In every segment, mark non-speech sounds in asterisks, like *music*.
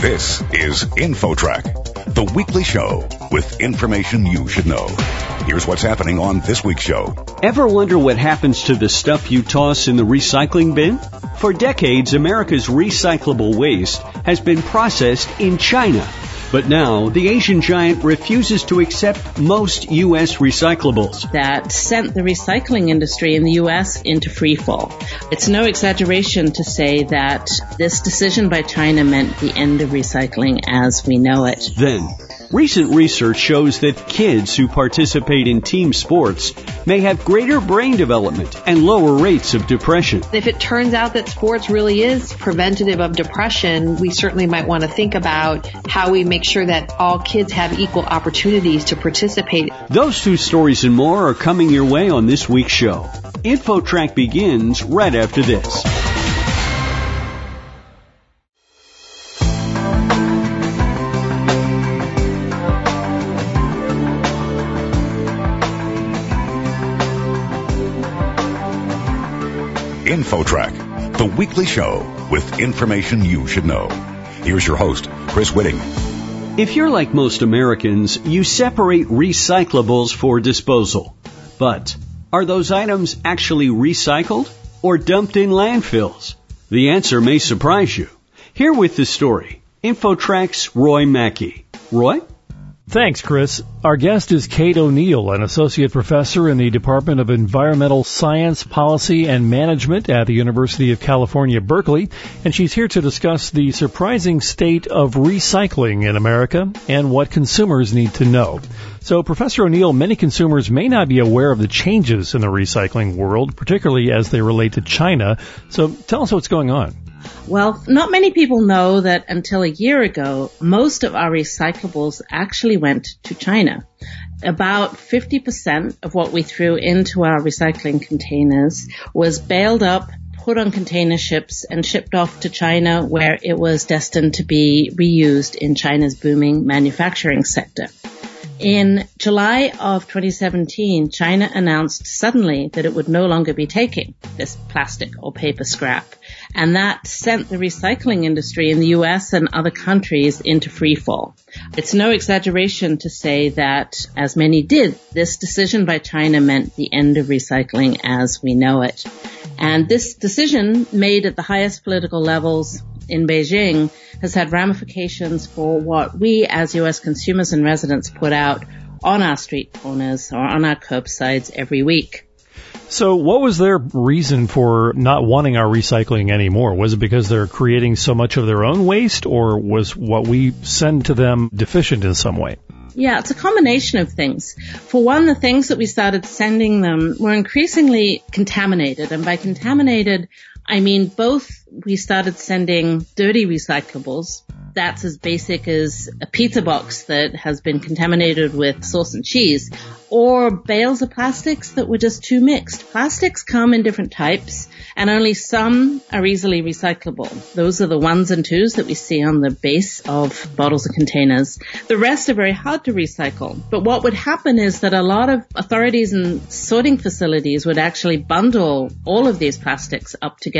This is InfoTrack, the weekly show with information you should know. Here's what's happening on this week's show. Ever wonder what happens to the stuff you toss in the recycling bin? For decades, America's recyclable waste has been processed in China. But now, the Asian giant refuses to accept most U.S. recyclables. That sent the recycling industry in the U.S. into freefall. It's no exaggeration to say that this decision by China meant the end of recycling as we know it. Then, Recent research shows that kids who participate in team sports may have greater brain development and lower rates of depression. If it turns out that sports really is preventative of depression, we certainly might want to think about how we make sure that all kids have equal opportunities to participate. Those two stories and more are coming your way on this week's show. InfoTrack begins right after this. InfoTrack, the weekly show with information you should know. Here's your host, Chris Whitting. If you're like most Americans, you separate recyclables for disposal. But are those items actually recycled or dumped in landfills? The answer may surprise you. Here with the story, InfoTrack's Roy Mackey. Roy? Thanks, Chris. Our guest is Kate O'Neill, an associate professor in the Department of Environmental Science, Policy, and Management at the University of California, Berkeley, and she's here to discuss the surprising state of recycling in America and what consumers need to know. So, Professor O'Neill, many consumers may not be aware of the changes in the recycling world, particularly as they relate to China. So, tell us what's going on. Well, not many people know that until a year ago, most of our recyclables actually went to China. About 50% of what we threw into our recycling containers was baled up, put on container ships and shipped off to China where it was destined to be reused in China's booming manufacturing sector. In July of 2017, China announced suddenly that it would no longer be taking this plastic or paper scrap. And that sent the recycling industry in the US and other countries into freefall. It's no exaggeration to say that, as many did, this decision by China meant the end of recycling as we know it. And this decision made at the highest political levels in Beijing has had ramifications for what we as US consumers and residents put out on our street corners or on our curbsides every week. So, what was their reason for not wanting our recycling anymore? Was it because they're creating so much of their own waste, or was what we send to them deficient in some way? Yeah, it's a combination of things. For one, the things that we started sending them were increasingly contaminated. And by contaminated, I mean both we started sending dirty recyclables. That's as basic as a pizza box that has been contaminated with sauce and cheese or bales of plastics that were just too mixed. Plastics come in different types and only some are easily recyclable. Those are the ones and twos that we see on the base of bottles and containers. The rest are very hard to recycle. But what would happen is that a lot of authorities and sorting facilities would actually bundle all of these plastics up together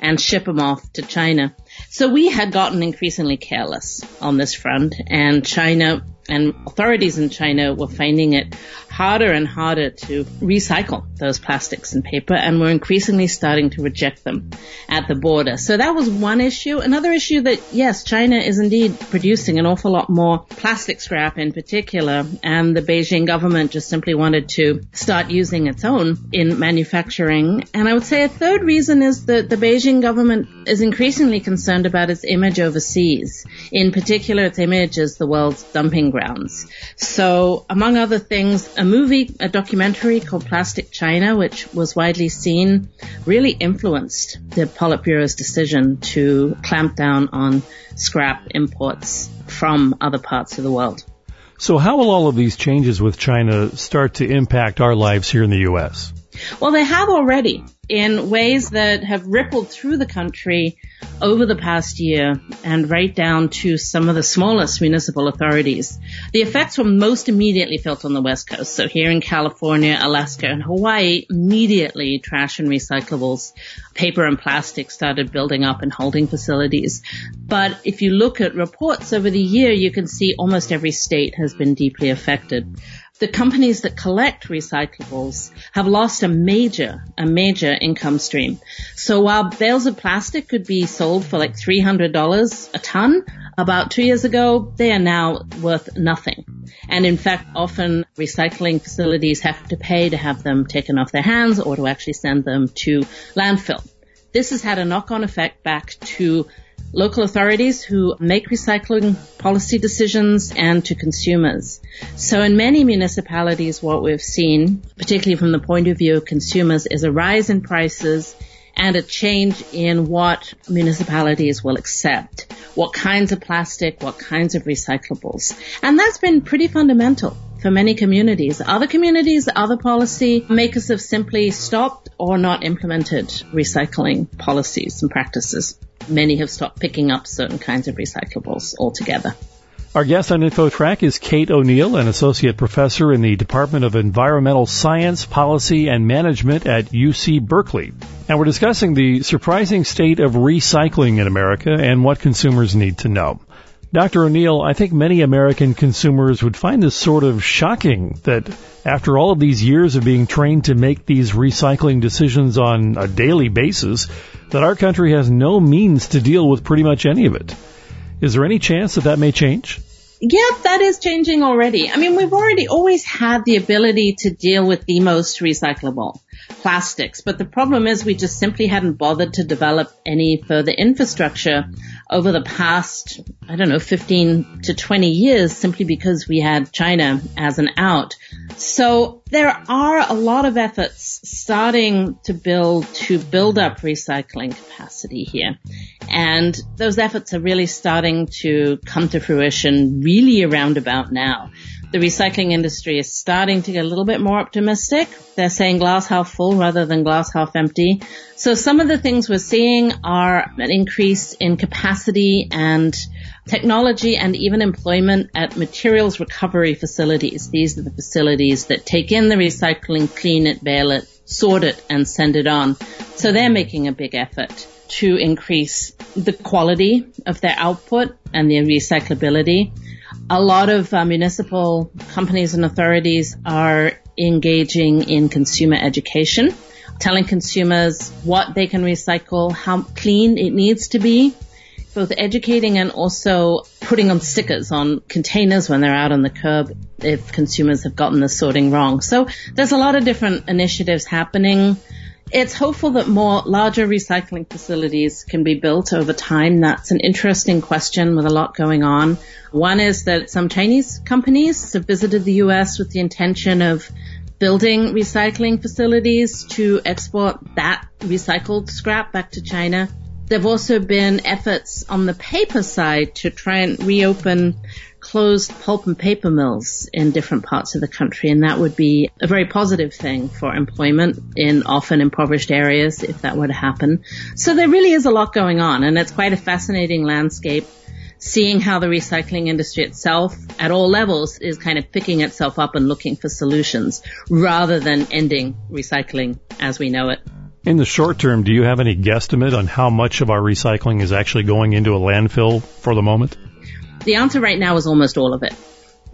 and ship them off to China. So we had gotten increasingly careless on this front and China and authorities in China were finding it harder and harder to recycle those plastics and paper and we're increasingly starting to reject them at the border. So that was one issue. Another issue that yes, China is indeed producing an awful lot more plastic scrap in particular and the Beijing government just simply wanted to start using its own in manufacturing. And I would say a third reason is that the Beijing government is increasingly concerned about its image overseas. In particular, its image as the world's dumping grounds. So among other things, a movie, a documentary called Plastic China, which was widely seen, really influenced the Politburo's decision to clamp down on scrap imports from other parts of the world. So how will all of these changes with China start to impact our lives here in the U.S.? Well, they have already in ways that have rippled through the country over the past year and right down to some of the smallest municipal authorities. The effects were most immediately felt on the West Coast. So here in California, Alaska, and Hawaii, immediately trash and recyclables, paper and plastic started building up in holding facilities. But if you look at reports over the year, you can see almost every state has been deeply affected the companies that collect recyclables have lost a major, a major income stream. So while bales of plastic could be sold for like $300 a ton, about two years ago, they are now worth nothing. And in fact, often recycling facilities have to pay to have them taken off their hands or to actually send them to landfill. This has had a knock-on effect back to local authorities who make recycling policy decisions and to consumers. So in many municipalities, what we've seen, particularly from the point of view of consumers, is a rise in prices and a change in what municipalities will accept, what kinds of plastic, what kinds of recyclables. And that's been pretty fundamental for many communities. Other communities, other policy makers have simply stopped or not implemented recycling policies and practices. Many have stopped picking up certain kinds of recyclables altogether. Our guest on InfoTrack is Kate O'Neill, an associate professor in the Department of Environmental Science, Policy, and Management at UC Berkeley. And we're discussing the surprising state of recycling in America and what consumers need to know. Dr. O'Neill, I think many American consumers would find this sort of shocking that after all of these years of being trained to make these recycling decisions on a daily basis, that our country has no means to deal with pretty much any of it. Is there any chance that that may change? Yeah, that is changing already. I mean, we've already always had the ability to deal with the most recyclable plastics, but the problem is we just simply hadn't bothered to develop any further infrastructure over the past, I don't know, 15 to 20 years simply because we had China as an out. So there are a lot of efforts starting to build, to build up recycling capacity here. And those efforts are really starting to come to fruition really around about now the recycling industry is starting to get a little bit more optimistic. They're saying glass half full rather than glass half empty. So some of the things we're seeing are an increase in capacity and technology and even employment at materials recovery facilities. These are the facilities that take in the recycling, clean it, bale it, sort it, and send it on. So they're making a big effort to increase the quality of their output and their recyclability. A lot of uh, municipal companies and authorities are engaging in consumer education, telling consumers what they can recycle, how clean it needs to be, both educating and also putting on stickers on containers when they're out on the curb if consumers have gotten the sorting wrong. So there's a lot of different initiatives happening. It's hopeful that more larger recycling facilities can be built over time. That's an interesting question with a lot going on. One is that some Chinese companies have visited the U.S. with the intention of building recycling facilities to export that recycled scrap back to China. There have also been efforts on the paper side to try and reopen closed pulp and paper mills in different parts of the country, and that would be a very positive thing for employment in often impoverished areas if that were to happen. So there really is a lot going on, and it's quite a fascinating landscape seeing how the recycling industry itself at all levels is kind of picking itself up and looking for solutions rather than ending recycling as we know it. In the short term, do you have any guesstimate on how much of our recycling is actually going into a landfill for the moment? The answer right now is almost all of it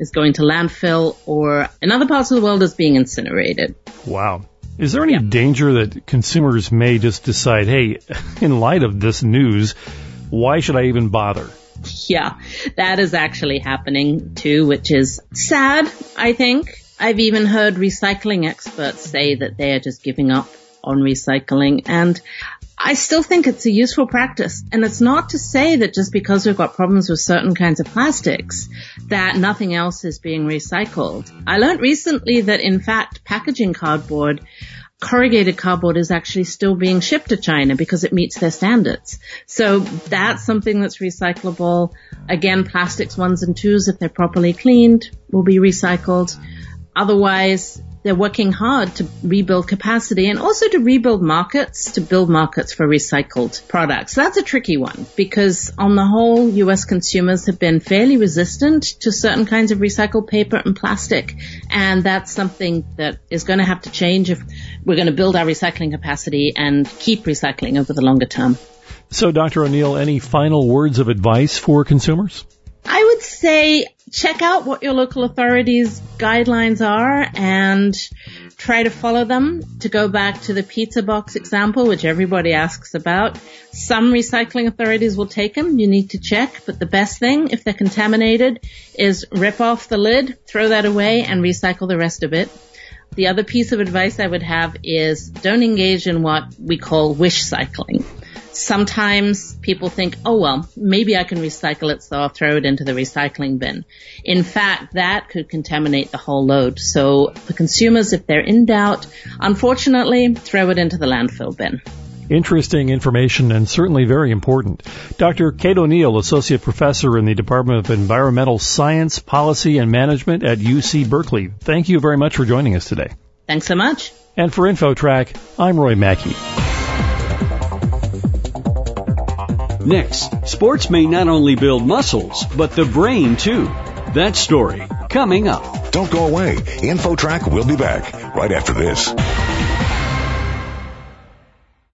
is going to landfill or in other parts of the world is being incinerated. Wow. Is there any yeah. danger that consumers may just decide, hey, *laughs* in light of this news, why should I even bother? Yeah, that is actually happening too, which is sad, I think. I've even heard recycling experts say that they are just giving up on recycling and I still think it's a useful practice. And it's not to say that just because we've got problems with certain kinds of plastics, that nothing else is being recycled. I learned recently that in fact packaging cardboard corrugated cardboard is actually still being shipped to China because it meets their standards. So that's something that's recyclable. Again, plastics ones and twos, if they're properly cleaned, will be recycled. Otherwise, they're working hard to rebuild capacity and also to rebuild markets, to build markets for recycled products. That's a tricky one because on the whole, U.S. consumers have been fairly resistant to certain kinds of recycled paper and plastic. And that's something that is going to have to change if we're going to build our recycling capacity and keep recycling over the longer term. So, Dr. O'Neill, any final words of advice for consumers? I would say check out what your local authorities guidelines are and try to follow them. To go back to the pizza box example, which everybody asks about, some recycling authorities will take them. You need to check, but the best thing, if they're contaminated, is rip off the lid, throw that away, and recycle the rest of it. The other piece of advice I would have is don't engage in what we call wish cycling sometimes people think, oh well, maybe I can recycle it, so I'll throw it into the recycling bin. In fact, that could contaminate the whole load. So for consumers, if they're in doubt, unfortunately, throw it into the landfill bin. Interesting information and certainly very important. Dr. Kate O'Neill, Associate Professor in the Department of Environmental Science, Policy and Management at UC Berkeley. Thank you very much for joining us today. Thanks so much. And for InfoTrack, I'm Roy Mackey. Next, sports may not only build muscles, but the brain too. That story coming up. Don't go away. InfoTrack will be back right after this.